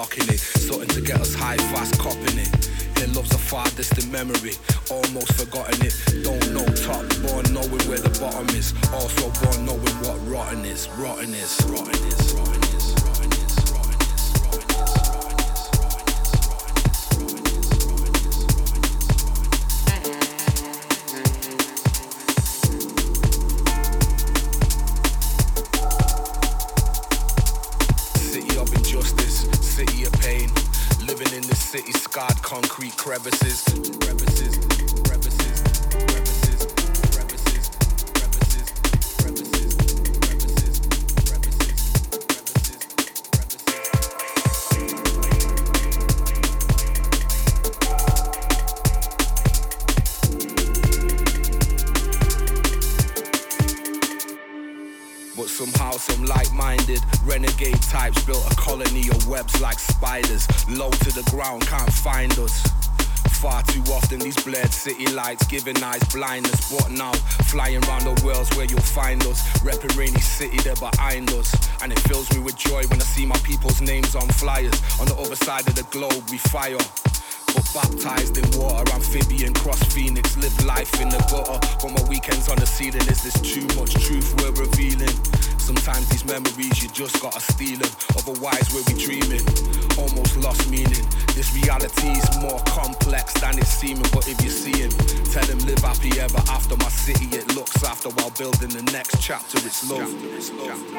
unlocking it. Starting to get us high, fast copping it. Their love's a far distant memory, almost forgotten it. Don't know top, born knowing where the bottom is. Also born knowing what rotten is, rotten is, rotten is, rotten is. Rotten is. concrete crevices. crevices. Lights, giving eyes blindness. What now? Flying around the world where you'll find us. Repping rainy city, there behind us. And it fills me with joy when I see my people's names on flyers. On the other side of the globe, we fire. But baptized in water, amphibian, cross phoenix, live life in the gutter. But my weekends on the ceiling, is this too much truth we're revealing? Sometimes these memories, you just gotta steal them. Otherwise, we'll be dreaming. Almost lost meaning. This reality's more complex than it's seeming. But if you see him, tell him live happy ever after my city. It looks after while building the next chapter. It's love. It's love.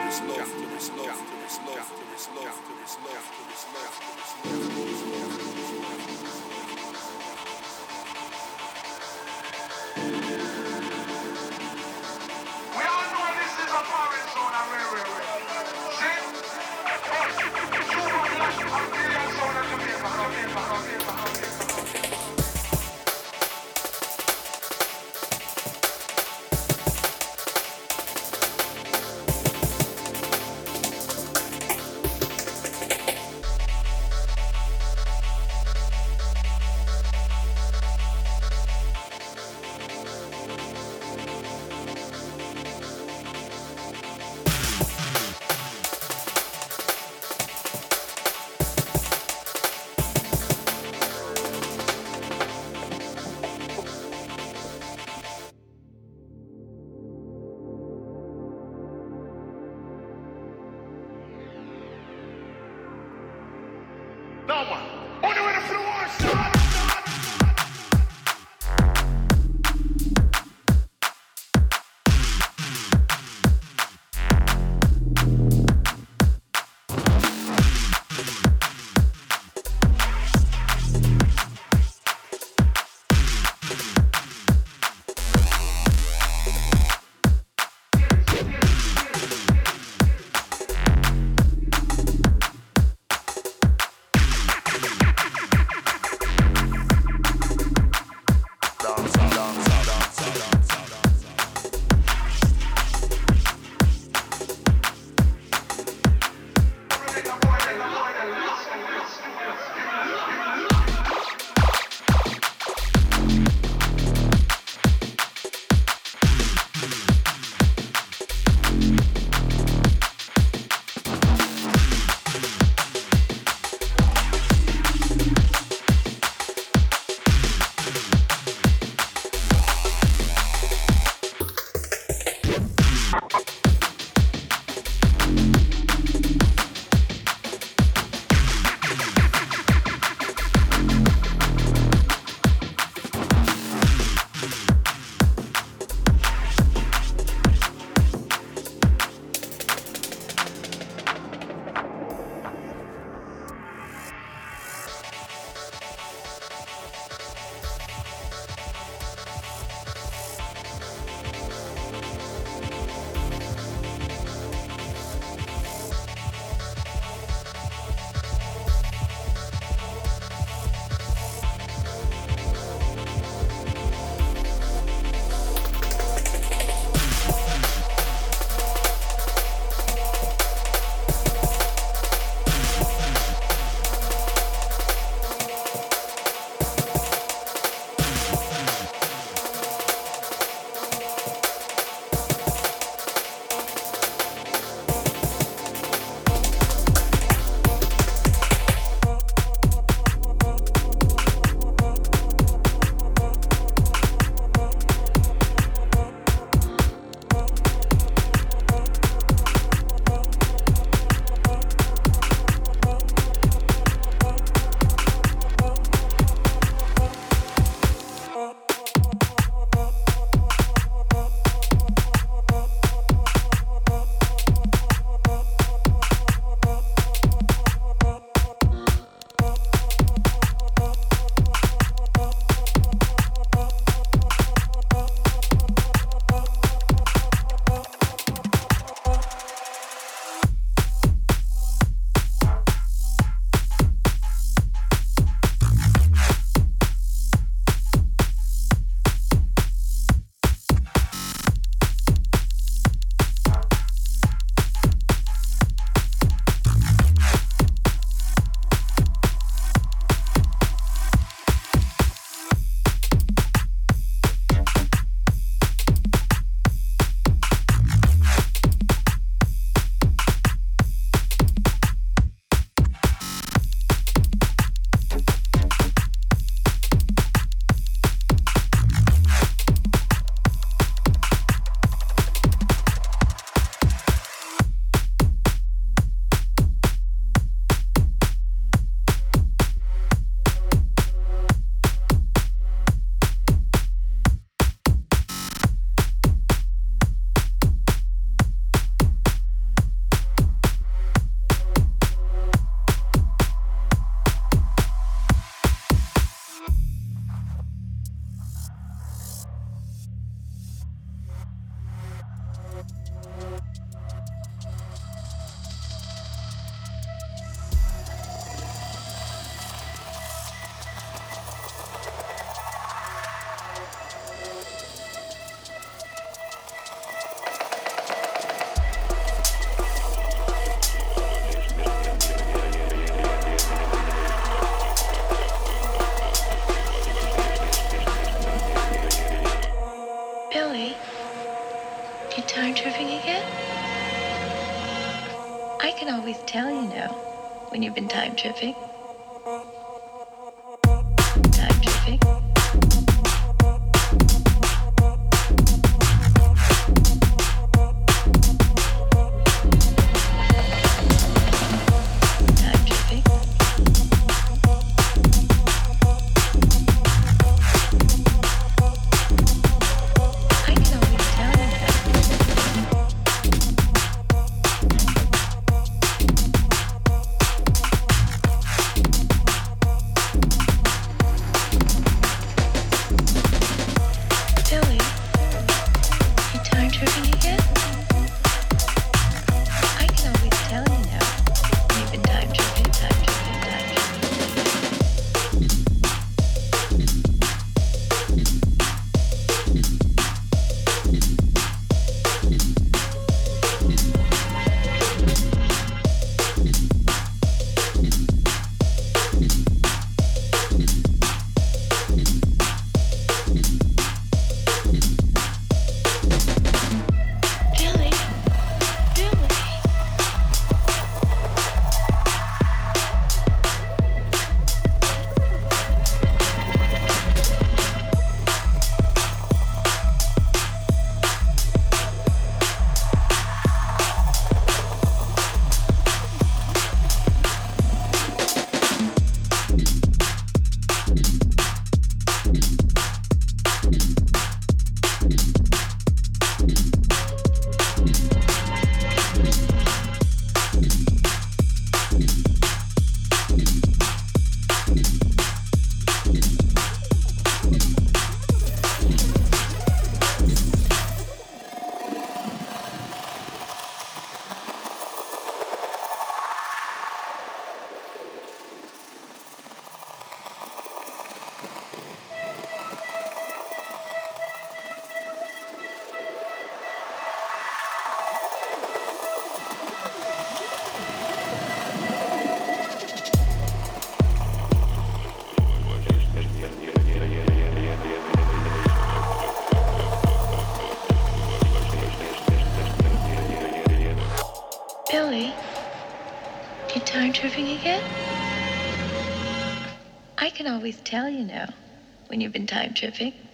You've been time tripping? Tell you now when you've been time tripping.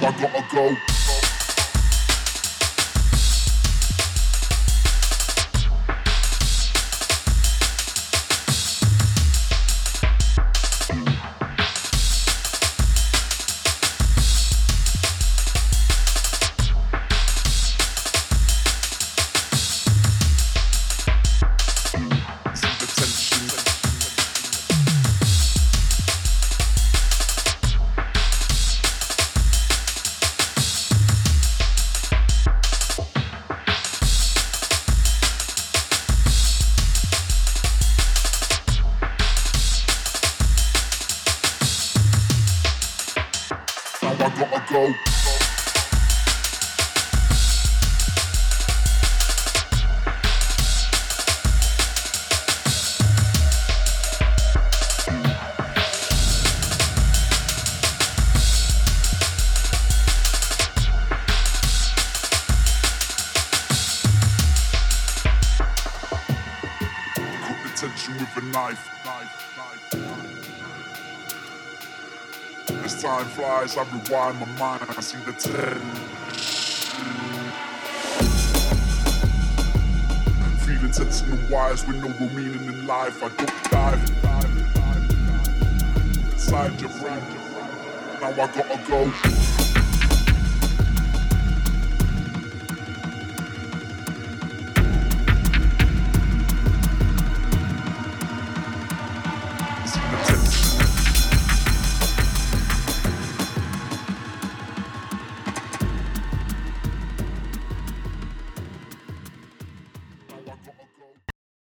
I gotta go. I rewind my mind, I see the ten. Feeling tension and wires with no real meaning in life. I don't dive inside your brain. Now I gotta go.